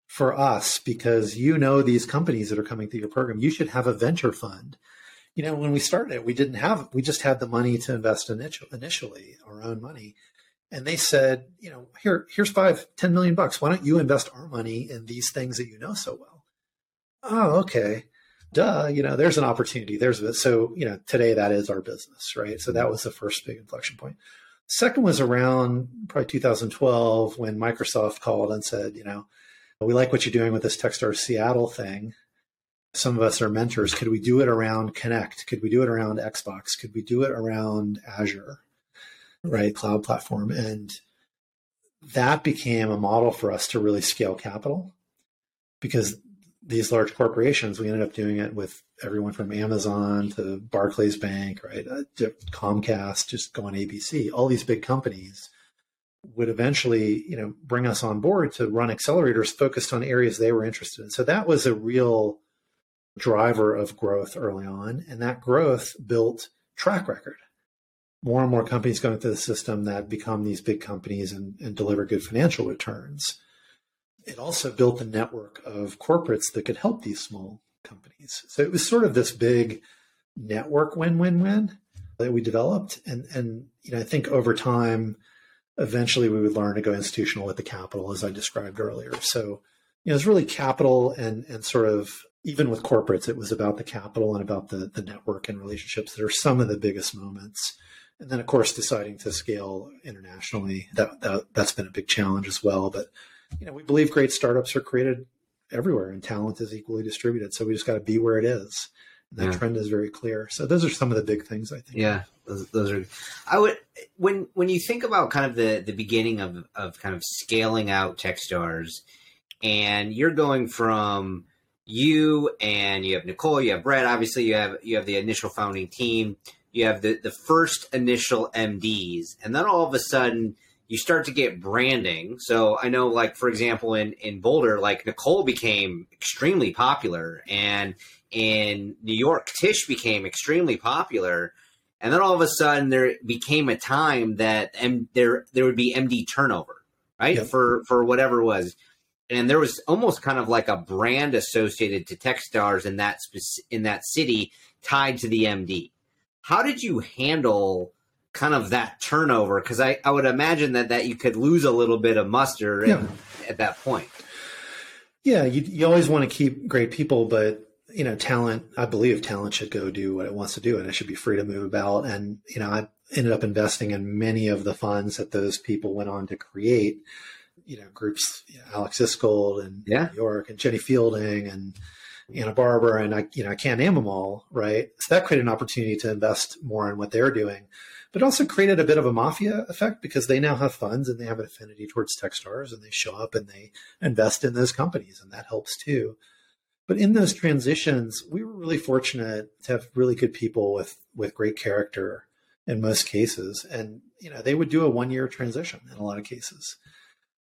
S2: for us because you know these companies that are coming through your program. You should have a venture fund." You know, when we started, it, we didn't have, we just had the money to invest initially, our own money and they said, you know, here, here's five, 10 million bucks. Why don't you invest our money in these things that you know so well? Oh, okay. Duh, you know, there's an opportunity. There's a, so, you know, today that is our business, right? So that was the first big inflection point. Second was around probably 2012 when Microsoft called and said, you know, we like what you're doing with this Techstars Seattle thing. Some of us are mentors. Could we do it around Kinect? Could we do it around Xbox? Could we do it around Azure? right? Cloud platform. And that became a model for us to really scale capital because these large corporations, we ended up doing it with everyone from Amazon to Barclays Bank, right? Uh, Comcast, just go on ABC. All these big companies would eventually, you know, bring us on board to run accelerators focused on areas they were interested in. So that was a real driver of growth early on, and that growth built track record more and more companies going through the system that become these big companies and, and deliver good financial returns. It also built a network of corporates that could help these small companies. So it was sort of this big network win-win-win that we developed. And and you know, I think over time, eventually we would learn to go institutional with the capital, as I described earlier. So you know, it's really capital and and sort of even with corporates, it was about the capital and about the the network and relationships that are some of the biggest moments and then of course deciding to scale internationally that, that that's been a big challenge as well but you know we believe great startups are created everywhere and talent is equally distributed. So we just got to be where it is. And that yeah. trend is very clear. So those are some of the big things i think.
S1: Yeah those, those are i would when when you think about kind of the the beginning of of kind of scaling out techstars and you're going from you and you have nicole you have brett obviously you have you have the initial founding team you have the, the first initial MDs, and then all of a sudden you start to get branding. So I know, like for example, in in Boulder, like Nicole became extremely popular, and in New York, Tish became extremely popular. And then all of a sudden, there became a time that M- there there would be MD turnover, right? Yep. For for whatever it was, and there was almost kind of like a brand associated to Techstars in that in that city tied to the MD how did you handle kind of that turnover? Because I, I would imagine that that you could lose a little bit of muster
S2: Yeah.
S1: in, at that point.
S2: Yeah, you, you always want to keep great people, but you know, talent. I believe talent should go do what it wants to do, and it should be free to move about. And you know, I ended up investing in many of the funds that those people went on to create. You know, groups, you know, Alex Iskold and
S1: Yeah.
S2: New York and Jenny Fielding and Anna Barber, and I, you know, I can't name them all, right? So that created an opportunity to invest more in what they're doing, but also created a bit of a mafia effect because they now have funds and they have an affinity towards Techstars, and they show up and they invest in those companies, and that helps too. But in those transitions, we were really fortunate to have really good people with with great character in most cases, and you know they would do a one year transition in a lot of cases,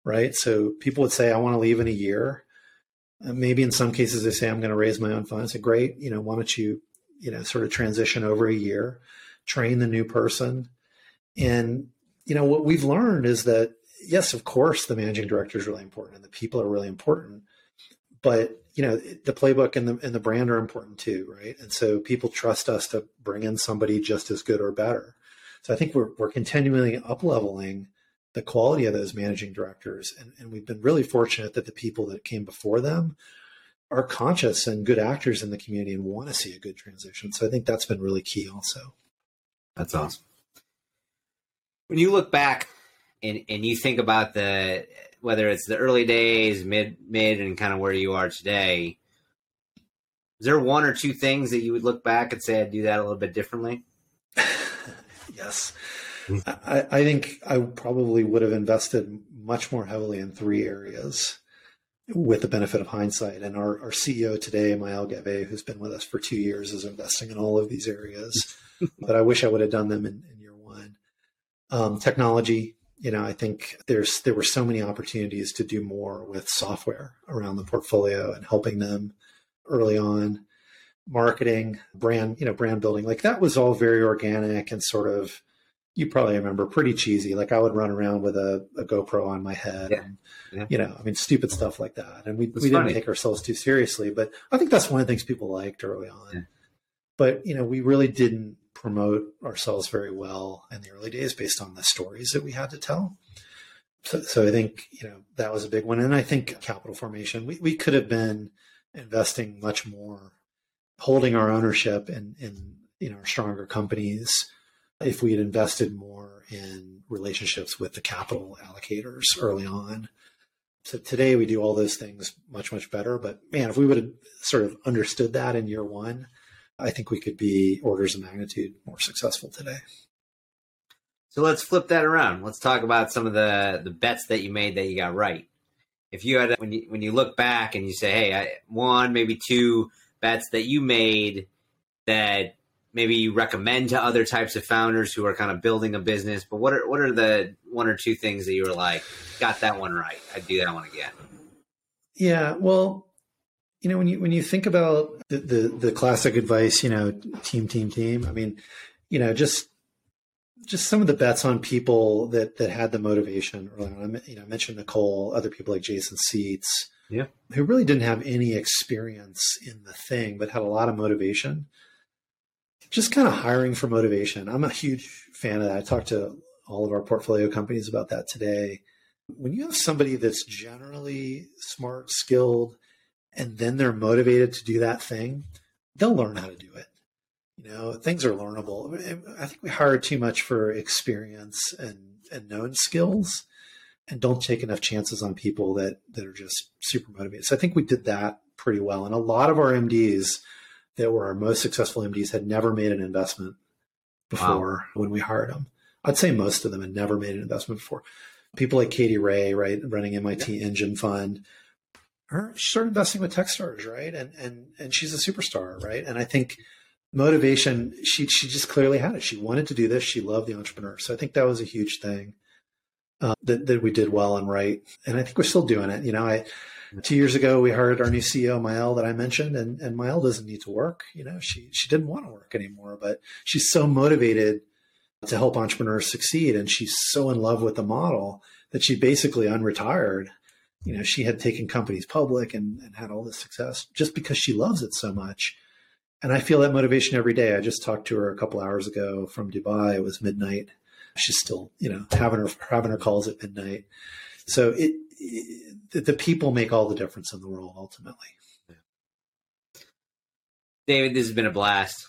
S2: right? So people would say, "I want to leave in a year." Uh, maybe in some cases they say, "I'm going to raise my own funds." I say, "Great, you know, why don't you, you know, sort of transition over a year, train the new person, and you know what we've learned is that yes, of course, the managing director is really important and the people are really important, but you know the playbook and the and the brand are important too, right? And so people trust us to bring in somebody just as good or better. So I think we're we're continually up leveling the quality of those managing directors, and, and we've been really fortunate that the people that came before them are conscious and good actors in the community and want to see a good transition. So I think that's been really key also.
S1: That's awesome. When you look back and, and you think about the whether it's the early days, mid mid, and kind of where you are today, is there one or two things that you would look back and say I'd do that a little bit differently?
S2: yes. I, I think I probably would have invested much more heavily in three areas with the benefit of hindsight. And our, our CEO today, Maëlle Gavet, who's been with us for two years, is investing in all of these areas. But I wish I would have done them in, in year one. Um, technology, you know, I think there's there were so many opportunities to do more with software around the portfolio and helping them early on. Marketing, brand, you know, brand building, like that was all very organic and sort of you probably remember pretty cheesy. Like I would run around with a, a GoPro on my head
S1: Yeah.
S2: and
S1: Yeah.
S2: you know, I mean stupid stuff like that. And we, we didn't take ourselves too seriously, but I think that's one of the things people liked early on.
S1: Yeah.
S2: But you know, we really didn't promote ourselves very well in the early days based on the stories that we had to tell. So, so I think you know that was a big one, and I think capital formation. We we could have been investing much more, holding our ownership in in you know stronger companies if we had invested more in relationships with the capital allocators early on. So today we do all those things much much better. But man, if we would have sort of understood that in year one, I think we could be orders of magnitude more successful today.
S1: So let's flip that around. Let's talk about some of the the bets that you made that you got right. If you had when you when you look back and you say, "Hey, I, one maybe two bets that you made that maybe you recommend to other types of founders who are kind of building a business," but what are what are the one or two things that you were like, "Got that one right. I'd do that one again."
S2: Yeah, well, you know, when you when you think about the, the the classic advice, you know, team, team, team. I mean, you know, just just some of the bets on people that that had the motivation. Early on. I You know, I mentioned Nicole, other people like Jason Seats,
S1: Yeah.
S2: who really didn't have any experience in the thing, but had a lot of motivation. Just kind of hiring for motivation. I'm a huge fan of that. I talked to all of our portfolio companies about that today when you have somebody that's generally smart, skilled, and then they're motivated to do that thing, they'll learn how to do it. You know, things are learnable. I think we hire too much for experience and, and known skills and don't take enough chances on people that, that are just super motivated. So I think we did that pretty well. And a lot of our MDs that were our most successful MDs had never made an investment before when we hired them. I'd say most of them had never made an investment before people like Katie Rae, right, running MIT Engine Fund, her she started investing with Techstars, right, and and and she's a superstar, right, and I think motivation she she just clearly had it. She wanted to do this. She loved the entrepreneur, so I think that was a huge thing uh, that that we did well and right, and I think we're still doing it. You know, I. Two years ago, we hired our new CEO, Maëlle, that I mentioned, and, and Maëlle doesn't need to work. You know, she she didn't want to work anymore, but she's so motivated to help entrepreneurs succeed. And she's so in love with the model that she basically unretired. You know, she had taken companies public and, and had all this success just because she loves it so much. And I feel that motivation every day. I just talked to her a couple hours ago from Dubai. It was midnight She's still, you know, having her having her calls at midnight. So it, it the people make all the difference in the world ultimately.
S1: David, this has been a blast.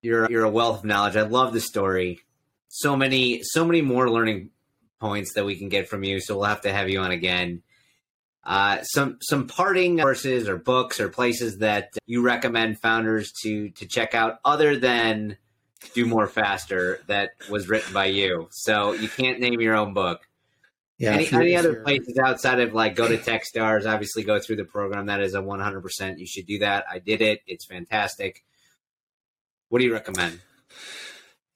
S1: You're you're a wealth of knowledge. I love the story. So many so many more learning points that we can get from you. So we'll have to have you on again. Uh, some some parting courses or books or places that you recommend founders to to check out other than do more faster that was written by you. So you can't name your own book. Yeah, any, any other places outside of like go to Techstars, obviously go through the program. That is a 100%. You should do that. I did it. It's fantastic. What do you recommend?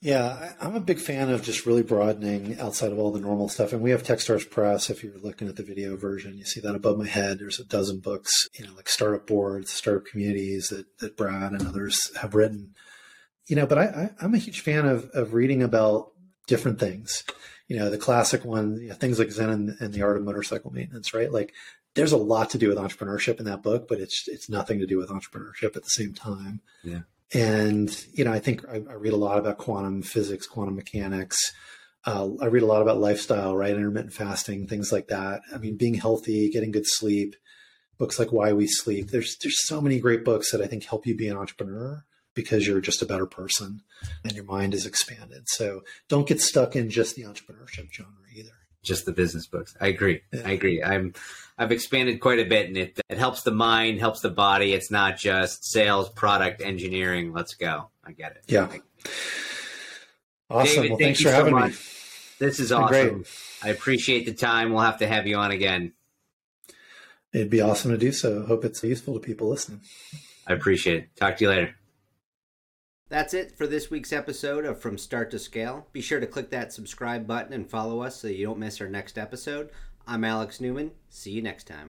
S2: Yeah, I'm a big fan of just really broadening outside of all the normal stuff. And we have Techstars Press. If you're looking at the video version, you see that above my head. There's a dozen books, you know, like startup boards, startup communities that, that Brad and others have written. You know, but I, I, am a huge fan of, of reading about different things. You know, the classic one, you know, things like Zen and, and the Art of Motorcycle Maintenance, right? Like there's a lot to do with entrepreneurship in that book, but it's it's nothing to do with entrepreneurship at the same time.
S1: Yeah.
S2: And, you know, I think I, I read a lot about quantum physics, quantum mechanics. Uh, I read a lot about lifestyle, right? Intermittent fasting, things like that. I mean, being healthy, getting good sleep, books like Why We Sleep. There's, there's so many great books that I think help you be an entrepreneur because you're just a better person and your mind is expanded. So don't get stuck in just the entrepreneurship genre either.
S1: Just the business books. I agree. Yeah. I agree. I'm I've expanded quite a bit, and it it helps the mind, helps the body. It's not just sales, product, engineering. Let's go. I get it.
S2: Yeah. Awesome. David, well, thanks for having so me.
S1: This is awesome. Great. I appreciate the time. We'll have to have you on again.
S2: It'd be awesome to do so. Hope it's useful to people listening.
S1: I appreciate it. Talk to you later. That's it for this week's episode of From Start to Scale. Be sure to click that subscribe button and follow us so you don't miss our next episode. I'm Alex Newman. See you next time.